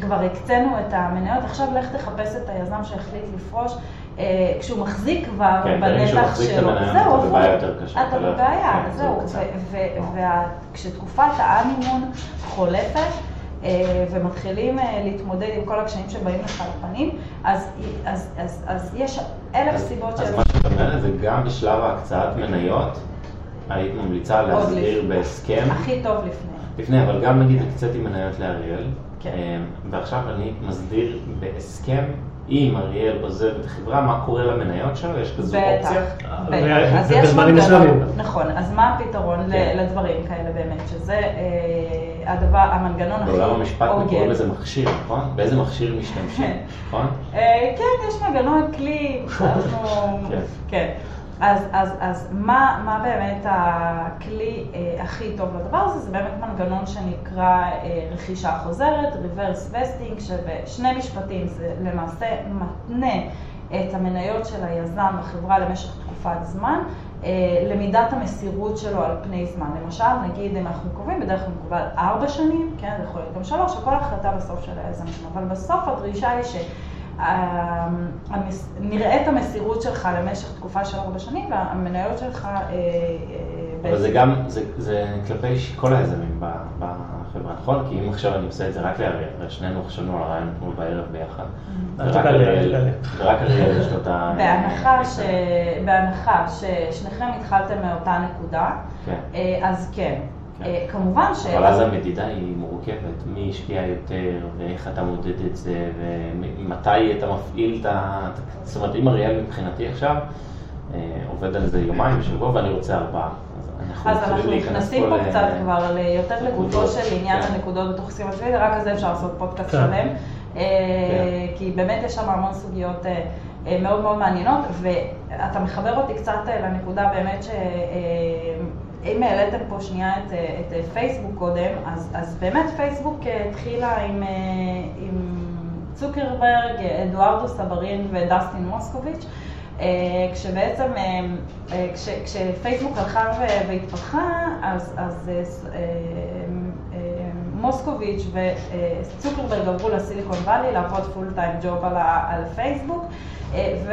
כבר הקצינו את המניות, עכשיו לך תחפש את היזם שהחליט לפרוש. אה, כשהוא מחזיק כבר כן, בנתח שלו, זהו, אתה בבעיה הפוך. יותר קשה, אתה אתה לא- בבעיה, כן, זהו. וכשתקופת האנימון חולפת, אה, ומתחילים אה, להתמודד עם כל הקשיים שבאים לך על הפנים, אז, אז, אז, אז יש אלף אז- סיבות אז של... מה שאת אומרת זה גם בשלב ההקצאת מניות, היית ממליצה להסדיר לפני. בהסכם, הכי טוב לפני. לפני, אבל גם נגיד הקציתי מניות לאריאל, כן. ועכשיו אני מסדיר בהסכם עם אריאל עוזב את החברה, מה קורה למניות שלו, יש כזו בטח, אופציה. בטח. אז יש ובזמנים מנגנון, מסוימים. נכון, אז מה הפתרון ל- כן. לדברים כאלה באמת, שזה אה, הדבר, המנגנון הכי בעולם המשפט הוגן. קוראים לזה מכשיר, נכון? באיזה מכשיר משתמשים, נכון? אה, כן, יש מנגנון כלי, אנחנו... כן. אז, אז, אז מה, מה באמת הכלי אה, הכי טוב לדבר הזה? זה באמת מנגנון שנקרא אה, רכישה חוזרת, reverse vesting, שבשני משפטים זה למעשה מתנה את המניות של היזם בחברה למשך תקופת זמן, אה, למידת המסירות שלו על פני זמן. למשל, נגיד אם אנחנו קובעים, בדרך כלל מקובל ארבע שנים, כן, זה יכול להיות גם שלוש, הכל החלטה בסוף של היזמים, אבל בסוף הדרישה היא ש... המס- נראה את המסירות שלך למשך תקופה של ארבע שנים, והמניות שלך... אה, אה, אבל זה גם, זה, זה כלפי כל היזמים בחברה, נכון? כי אם עכשיו אני עושה את זה רק לאריאל, ושנינו חשבנו על הרעיון אתמול בערב ביחד, אל אריאל, יש לו את ה... בהנחה, את ש... ה- בהנחה ששניכם התחלתם מאותה נקודה, כן. אה, אז כן. כן. אה, כמובן ש... אבל אז המדידה היא מורכבת, מי השקיע יותר, ואיך אתה מודד את זה, ומתי אתה מפעיל את ה... זאת אומרת, אם אריאל מבחינתי עכשיו אה, עובד על זה יומיים בשבוע ואני רוצה ארבעה, אז אנחנו נכנסים פה קצת כבר ליותר לגופו נקודות, של עניין כן. הנקודות בתוך סיום הצבאי, ורק על זה אפשר לעשות פודקאסט כן. שלם, אה, כי באמת יש שם המון סוגיות אה, אה, מאוד מאוד מעניינות, ואתה מחבר אותי קצת אה, לנקודה באמת ש... אם העליתם פה שנייה את, אה, את אה, פייסבוק קודם, אז, אז באמת פייסבוק אה, התחילה עם, עם צוקרברג, אדוארדו סברין ודסטין מוסקוביץ', כשבעצם, כש, כשפייסבוק הלכה והתפתחה, אז, אז מוסקוביץ' וצוקרברג עברו לסיליקון וואלי לעבוד פול טיים ג'וב על, על פייסבוק, ו...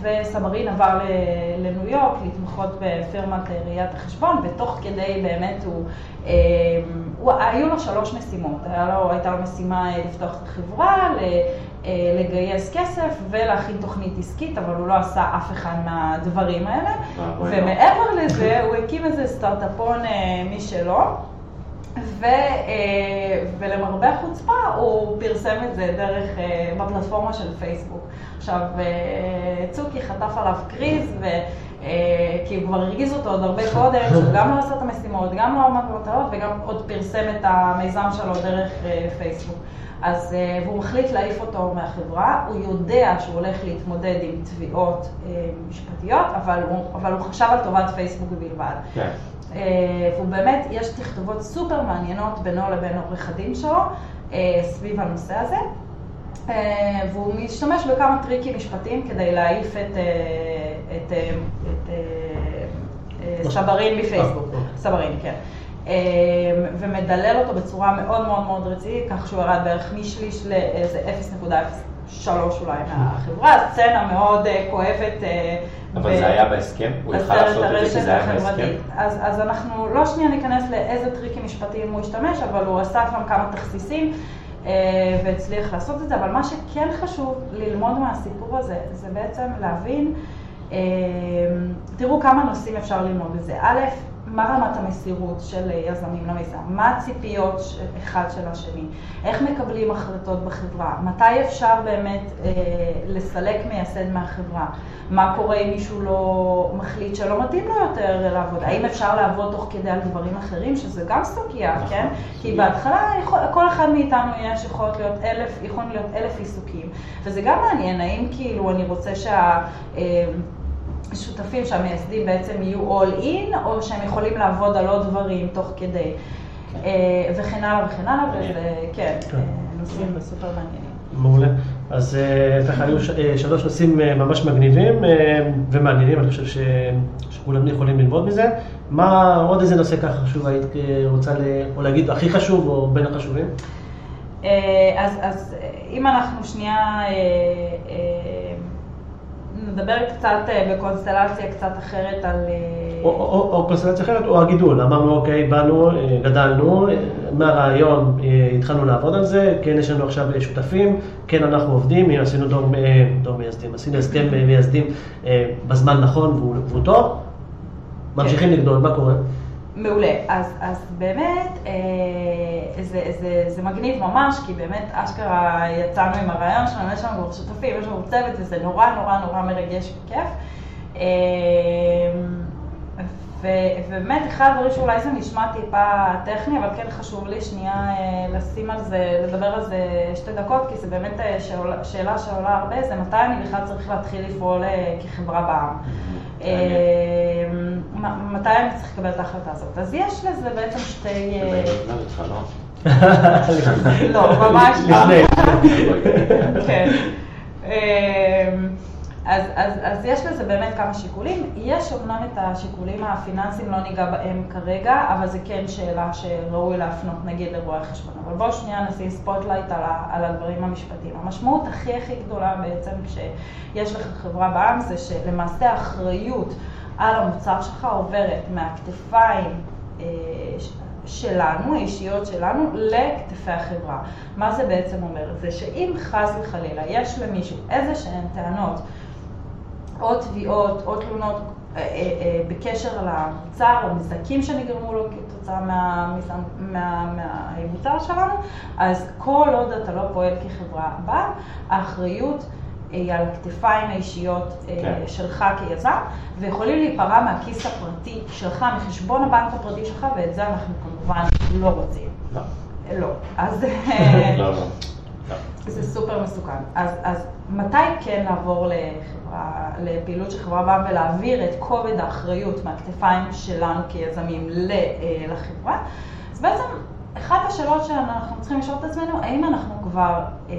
וסמרין עבר לניו יורק להתמחות בפירמת ראיית החשבון, ותוך כדי באמת הוא, אה, הוא, היו לו שלוש משימות, לו, הייתה לו משימה לפתוח את החברה, אה, לגייס כסף ולהכין תוכנית עסקית, אבל הוא לא עשה אף אחד מהדברים האלה, ומעבר לזה הוא הקים איזה סטארט-אפון אה, משלו. ו, ולמרבה החוצפה הוא פרסם את זה דרך, בפלטפורמה של פייסבוק. עכשיו, אה, צוקי חטף עליו קריז, ו... אה, כי הוא כבר הרגיז אותו עוד הרבה קודם, שהוא גם לא עשה את המשימות, גם לא עמד במטרות וגם עוד פרסם את המיזם שלו דרך אה, פייסבוק. אז, והוא מחליט להעיף אותו מהחברה, הוא יודע שהוא הולך להתמודד עם תביעות משפטיות, אבל הוא, אבל הוא חשב על טובת פייסבוק בלבד. כן. והוא באמת, יש תכתובות סופר מעניינות בינו לבין עורך הדין שלו סביב הנושא הזה. אה, והוא משתמש בכמה טריקים משפטיים כדי להעיף את, אה, את, אה, את, את סברין מפייסבוק, אוקיי. סברין, כן. ומדלל אותו בצורה מאוד מאוד מאוד רצינית, כך שהוא ירד בערך משליש לאיזה 0.03 אולי מהחברה, סצנה מאוד כואבת. אבל זה היה בהסכם? הוא יכל לעשות את זה כי זה היה בהסכם? אז, אז אנחנו לא שנייה ניכנס לאיזה טריקים משפטיים הוא השתמש, אבל הוא עשה שם כמה תכסיסים. אה, והצליח לעשות את זה, אבל מה שכן חשוב ללמוד מהסיפור הזה, זה בעצם להבין, אה, תראו כמה נושאים אפשר ללמוד בזה. א', מה רמת המסירות של יזמים למיזם? מה הציפיות אחד של השני? איך מקבלים החלטות בחברה? מתי אפשר באמת אה, לסלק מייסד מהחברה? מה קורה אם מישהו לא מחליט שלא מתאים לו יותר לעבוד? האם אפשר לעבוד תוך כדי על דברים אחרים, שזה גם סוגיה, נכון. כן? כי בהתחלה יכול, כל אחד מאיתנו יש יכול להיות אלף, יכולים להיות אלף עיסוקים, וזה גם מעניין, האם כאילו אני רוצה שה... אה, שותפים שהמייסדים בעצם יהיו all in, או שהם יכולים לעבוד על עוד דברים תוך כדי. אה, וכן הלאה וכן הלאה, וזה, כן. אה, נושאים סופר מעניינים. מעולה. אז אה, ככה היו שלוש נושאים ממש מגניבים ומעניינים, אני חושב שכולם יכולים ללמוד מזה. מה עוד איזה נושא ככה חשוב היית רוצה או להגיד הכי חשוב או בין החשובים? אז, אז אם אנחנו שנייה נדבר קצת אה, בקונסטלציה קצת אחרת על... אה, או, או, או קונסטלציה אחרת, או הגידול. אמרנו, אוקיי, באנו, אה, גדלנו, מהרעיון התחלנו לעבוד על זה, כן, יש לנו עכשיו שותפים, כן, אנחנו עובדים, עשינו דור, דור מייסדים, עשינו הסכם מייסדים בזמן נכון והוא טוב, ממשיכים כן. לגדול, מה קורה? מעולה. אז, אז באמת, אה, זה, זה, זה מגניב ממש, כי באמת אשכרה יצאנו עם הרעיון שלנו, יש לנו שותפים, יש לנו צוות, וזה נורא נורא נורא מרגש וכיף. אה, ובאמת, אחד הדברים שאולי זה נשמע טיפה טכני, אבל כן חשוב לי שנייה אה, לשים על זה, לדבר על זה שתי דקות, כי זה באמת אה, שאלה, שאלה שעולה הרבה, זה מתי אני בכלל צריך להתחיל לפעול אה, כחברה בעם. מתי אני צריך לקבל את ההחלטה הזאת? אז יש לזה בעצם שתי... לא, ממש לא. כן. אז, אז, אז יש לזה באמת כמה שיקולים. יש אומנם את השיקולים הפיננסיים, לא ניגע בהם כרגע, אבל זה כן שאלה שראוי להפנות נגיד לרואי חשבון. אבל בואו שנייה נשים spotlight על, על הדברים המשפטיים. המשמעות הכי הכי גדולה בעצם כשיש לך חברה בע"מ זה שלמעשה האחריות על המוצר שלך עוברת מהכתפיים אה, שלנו, האישיות שלנו, לכתפי החברה. מה זה בעצם אומר? זה שאם חס וחלילה יש למישהו איזה שהן טענות או תביעות או תלונות אה, אה, אה, בקשר למוצר או נזקים שנגרמו לו כתוצאה מהמוצר שלנו, אז כל עוד אתה לא פועל כחברה בה, האחריות היא על הכתפיים האישיות כן. שלך כיזם, ויכולים להיפרע מהכיס הפרטי שלך, מחשבון הבנק הפרטי שלך, ואת זה אנחנו כמובן לא רוצים. לא. לא. אז... לא, לא. זה סופר מסוכן. אז, אז מתי כן לעבור לחברה, לפעילות של חברה בעם ולהעביר את כובד האחריות מהכתפיים שלנו כיזמים אה, לחברה? אז בעצם אחת השאלות שאנחנו צריכים לשאול את עצמנו, האם אנחנו כבר אה,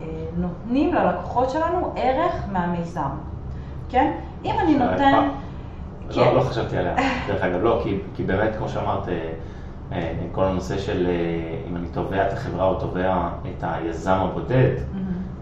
אה, נותנים ללקוחות שלנו ערך מהמיזם, כן? אם אני נותן... לא, כן. לא, לא חשבתי עליה, דרך אגב, לא, כי, כי באמת, כמו שאמרת, אה, כל הנושא של אה, אם אני תובע את החברה או תובע את היזם הבודד,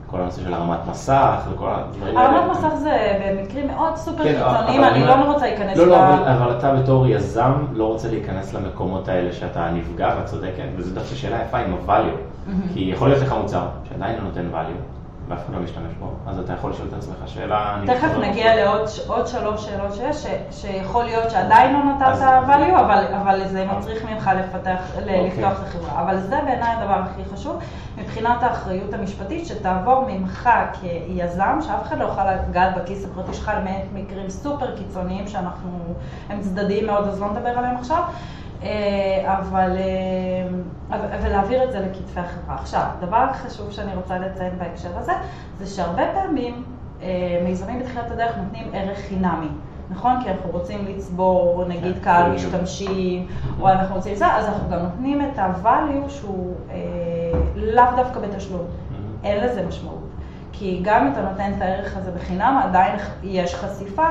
כל הנושא של הרמת מסך וכל הדברים האלה. הרמת מסך זה במקרים מאוד סופר כן, קיצוניים, אני לא רוצה להיכנס לא, לא, ל- אבל, אבל אתה בתור יזם לא רוצה להיכנס למקומות האלה שאתה נפגע, ואת צודקת, וזו דווקא שאלה יפה עם ה-value. כי יכול להיות לך מוצר שעדיין לא נותן value, ואף אחד לא משתמש בו, אז אתה יכול לשאול את עצמך שאלה... תכף נגיע. לעוד עוד שלוש שאלות שיש, שיכול להיות שעדיין לא נתת value, אבל, אבל זה מצריך ממך לפתח, אוקיי. לפתוח את החברה. אבל זה בעיניי הדבר הכי חשוב, מבחינת האחריות המשפטית, שתעבור ממך כיזם, שאף אחד לא יוכל לגעת בכיס הפרטי שלך, למעט מקרים סופר קיצוניים שאנחנו, הם צדדיים מאוד, אז לא נדבר עליהם עכשיו. אה, אבל, אה, ולהעביר את זה לכתפי החברה. עכשיו, דבר חשוב שאני רוצה לציין בהקשר הזה, זה שהרבה פעמים אה, מיזמים בתחילת הדרך נותנים ערך חינמי. נכון? כי אנחנו רוצים לצבור, נגיד, כן, קהל. משתמשים, או אנחנו רוצים זה, אז אנחנו גם נותנים את ה-value שהוא אה, לאו דווקא בתשלום. אין לזה משמעות. כי גם אם אתה נותן את הערך הזה בחינם, עדיין יש חשיפה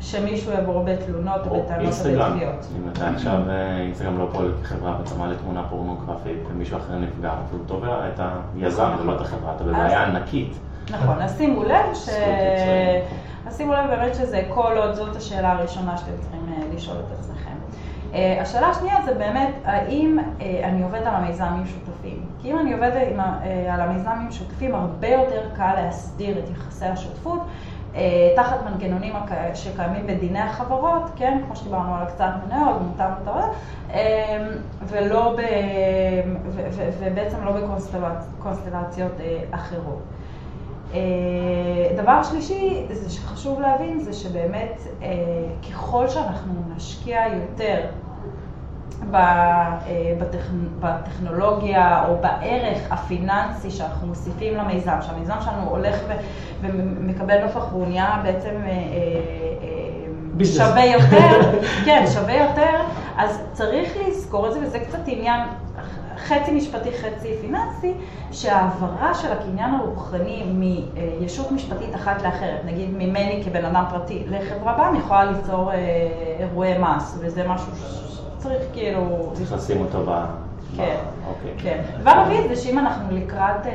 שמישהו יעבור בתלונות או אינסטגרם, ובתביעות. אם אתה עכשיו, אה, אינסטגרם לא פועל כחברה וצמא לתמונה פורנוגרפית ומישהו אחר נפגע, אז הוא תובע את היזם ולא את החברה, אתה בבעיה ענקית. נכון, אז שימו לב ש... אז שימו לב באמת שזה כל עוד זאת השאלה הראשונה שאתם צריכים אה, לשאול את עצמכם. אה, השאלה השנייה זה באמת, האם אני עובד על המיזם עם שותפים? כי אם אני עובדת על המיזם עם שותפים, הרבה יותר קל להסדיר את יחסי השותפות. אה, תחת מנגנונים שקיימים בדיני החברות, כן, כמו שדיברנו על הקצאת מניות, מותר מותר, אה, ולא ב... ו- ו- ובעצם לא בקונסטלציות אה, אחרות. אה, דבר שלישי, זה שחשוב להבין, זה שבאמת ככל שאנחנו נשקיע יותר אה, בטכ- בטכנולוגיה או בערך הפיננסי שאנחנו מוסיפים למיזם, שהמיזם שלנו הולך ו- ומקבל נופח והוא נהיה בעצם אה, אה, ביזנס. שווה יותר, כן, שווה יותר, אז צריך לזכור את זה, וזה קצת עניין חצי משפטי, חצי פיננסי, שהעברה של הקניין הרוחני מישות משפטית אחת לאחרת, נגיד ממני כבן אדם פרטי לחברה בעם, יכולה ליצור אירועי מס, וזה משהו שצריך כאילו... צריך לשים אותו ב... כן, אוקיי. כן. דבר רביעי זה שאם אנחנו לקראת, אה,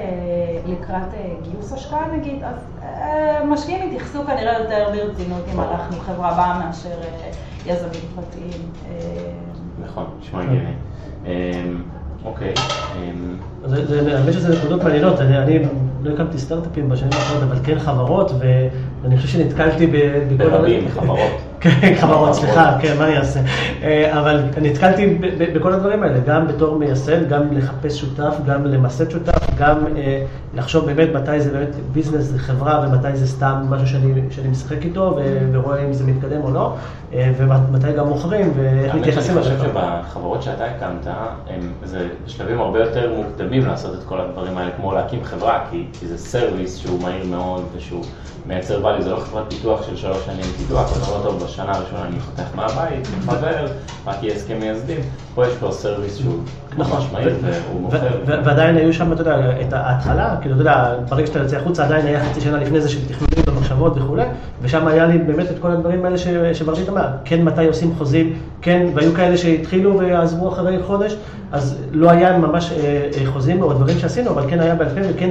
לקראת אה, גיוס השקעה נגיד, אז אה, משקיעים יתייחסו כנראה יותר ברצינות אם ברור. אנחנו חברה בעם מאשר יזמים פרטיים. נכון, נשמע הגיוני. אמ, אוקיי, אמ, אז זה- האמת שזה נקודות מעניינות, אני, לא הקמתי סטארט-אפים בשנים האחרונות, אבל כן חברות, ואני חושב שנתקלתי ב- בכל... ברבים, חברות. כן, חברות. סליחה, כן, מה אני אעשה? אה, אבל נתקלתי בכל הדברים האלה, גם בתור מייסד, גם לחפש שותף, גם למסד שותף, גם אה, לחשוב באמת מתי זה באמת business, זה חברה, ומתי זה סתם משהו שאני, שאני משחק איתו, ו- ורואה אם זה מתקדם או לא, אה, ומתי גם מוכרים, ואיך מתייחסים שאני חושב לחברה. שבחברות שאתה הקמת, הם- זה בשלבים הרבה יותר מוקדמים לעשות את כל הדברים האלה, כמו להקים חברה, כי כי זה service שהוא מהיר מאוד ושהוא מייצר value, זה לא חברת פיתוח של שלוש שנים. פיתוח, אתה אומר טוב, בשנה הראשונה אני חותך מהבית, מחבר, רק יהיה הסכם מייסדים, פה יש כבר service שהוא נכון. ועדיין היו שם, אתה יודע, את ההתחלה, כאילו, אתה יודע, ברגע שאתה יוצא החוצה, עדיין היה חצי שנה לפני זה של תכנונים ומחשבות וכולי, ושם היה לי באמת את כל הדברים האלה ש- שברית אמר, כן מתי עושים חוזים, כן, והיו כאלה שהתחילו ועזבו אחרי חודש, אז לא היה ממש אה, אה, חוזים או דברים שעשינו, אבל כן היה בעל פה, וכן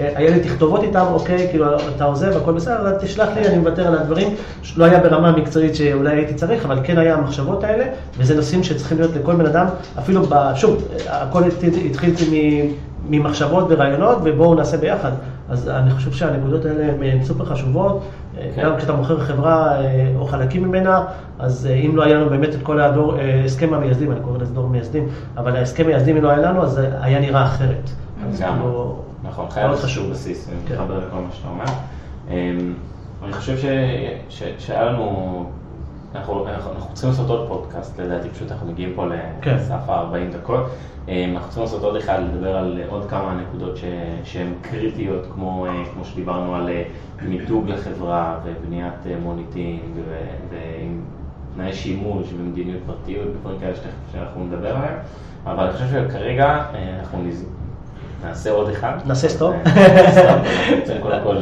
אה, היה לי תכתובות איתם, אוקיי, כאילו, אתה עוזב, הכל בסדר, אז תשלח לי, אני מוותר על הדברים, לא היה ברמה מקצועית שאולי הייתי צריך, אבל כן היה המחשבות האלה, וזה נושאים שצריכים להיות לכל בן אדם, אפילו, ב, שוב, הכל התחיל התחיל ממחשבות ורעיונות, ובואו נעשה ביחד. אז אני חושב שהנקודות האלה הן סופר חשובות, כן. גם כשאתה מוכר חברה אה, או חלקים ממנה, אז אה, אם לא היה לנו באמת את כל הדור, אה, הסכם המייסדים, אני קורא לזה דור מייסדים, אבל ההסכם מייסדים אם לא היה לנו, אז היה נראה אחרת. אז גם, כאילו, נכון, חייב חשוב. בסיס, אני כן. מתחבר לכל מה שאתה אומר. אמ, אני חושב שהיה לנו, אנחנו אנחנו- אנחנו צריכים לעשות עוד פודקאסט, לדעתי פשוט אנחנו מגיעים פה כן. לסף ה-40 דקות. אמ, אנחנו צריכים לעשות עוד אחד, לדבר על עוד כמה נקודות ש- שהן קריטיות, כמו אה, כמו שדיברנו על אה, מיתוג לחברה ובניית אה, מוניטינג ו- ועם תנאי שימוש ומדיניות פרטיות ודברים כאלה שתכף שאנחנו נדבר עליהם. אבל אני חושב שכרגע אנחנו נז- נעשה עוד אחד. נעשה stop. אני רוצה קודם כל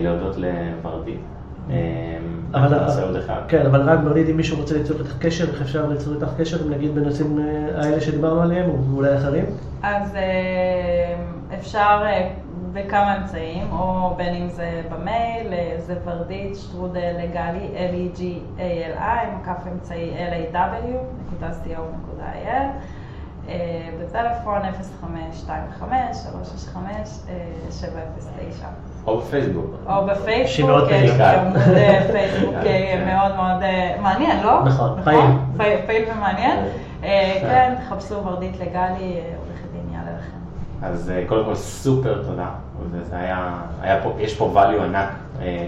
להודות לוורדית. אבל- נעשה עוד אחד. כן, אבל רק נוריד אם מישהו רוצה ליצור איתך קשר, איך אפשר ליצור איתך קשר, נגיד בנושאים אה, האלה שדיברנו עליהם, או אולי אחרים? אז אה, אפשר אה, בכמה אמצעים, או בין אם זה במייל, זה ורדית, שטרודל לגלי, L-E-G-A-L-I, מקף אמצעי L-A-W, אה, בטלפון 0525-365-709. או בפייסבוק. או בפייסבוק, יש. עמוד פייסבוק כן, כן. מאוד מאוד אה, מעניין, לא? נכון, פעיל. פעיל- פעיל ומעניין. כן. אה, כן, תחפשו ורדית לגלי, אה, עורכת דין יעלה לכם. אז קודם כל סופר תודה, וזה היה, היה פה, יש פה value ענק,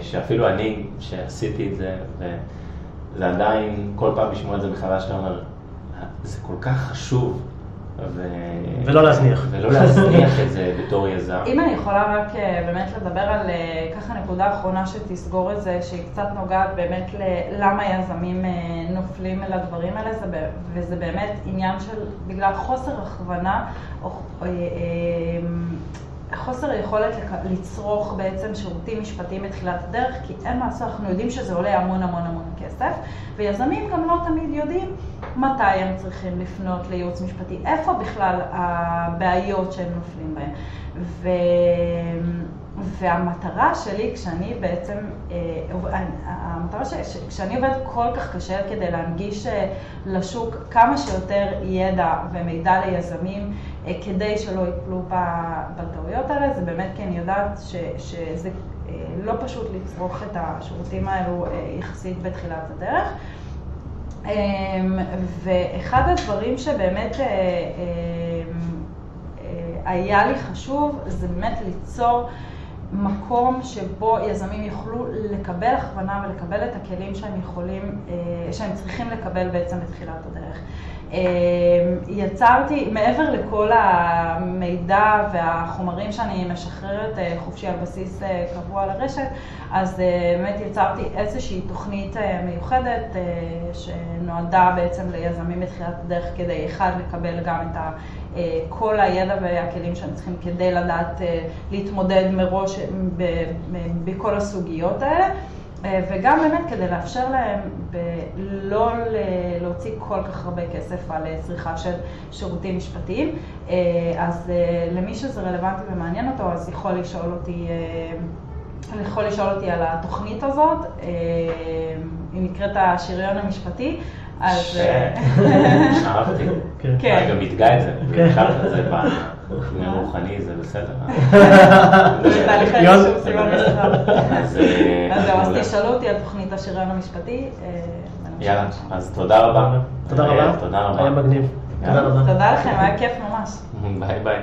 שאפילו אני, שעשיתי את זה, וזה עדיין, כל פעם לשמוע את זה מחדש, אתה אומר, זה כל כך חשוב, ו... ולא להזניח. ולא להזניח את זה בתור יזם. אם אני יכולה רק אה, באמת לדבר על אה, ככה נקודה אחרונה שתסגור את זה, שהיא קצת נוגעת באמת ללמה יזמים אה, נופלים אל הדברים האלה, זה, ב- וזה באמת עניין של, בגלל חוסר הכוונה, או אה, חוסר יכולת לק- לצרוך בעצם שירותים משפטיים בתחילת הדרך, כי אין מה לעשות, אנחנו יודעים שזה עולה המון המון המון כסף, ויזמים גם לא תמיד יודעים מתי הם צריכים לפנות לייעוץ משפטי, איפה בכלל הבעיות שהם נופלים בהן. ו... והמטרה שלי כשאני בעצם, אה, המטרה שלי, כשאני עובדת כל כך קשה כדי להנגיש אה, לשוק כמה שיותר ידע ומידע ליזמים, כדי שלא ייפלו ב- בטעויות האלה, זה באמת כי אני יודעת ש, שזה אה, לא פשוט לצרוך את השירותים האלו אה, יחסית בתחילת הדרך. אמ, ואחד הדברים שבאמת אה, אמ, אה, היה לי חשוב, זה באמת ליצור מקום שבו יזמים יוכלו לקבל הכוונה ולקבל את הכלים שהם יכולים, אה, שהם צריכים לקבל בעצם בתחילת הדרך. אמ, יצרתי, מעבר לכל המידע והחומרים שאני משחררת אה, חופשי על בסיס אה, קבוע לרשת, אז אה, באמת יצרתי איזושהי תוכנית מיוחדת שנועדה בעצם ליזמים בתחילת הדרך כדי, אחד, לקבל גם את כל הידע והכלים שהם צריכים כדי לדעת להתמודד מראש בכל הסוגיות האלה. אה, וגם באמת כדי לאפשר להם לא להוציא כל כך הרבה כסף על אה, צריכה של שירותים משפטיים. אה, אז למי שזה רלוונטי ומעניין אותו, אז יכול לשאול אותי, יכול לשאול אותי על התוכנית הזאת, היא נקראת השריון המשפטי. אז... אה, אהבתי. כן. אני גם מתגאה את זה. כן. את זה ברוחני, זה בסדר. בתהליכי יון? רישום סימן מסחר. אז, אה, אז זהו, אז. תשאלו אותי על תוכנית השריון המשפטי. אה, יאללה, אז תודה רבה. תודה רבה. תודה רבה. היה מגניב. תודה. רבה. תודה לכם, היה כיף ממש. ביי. ביי.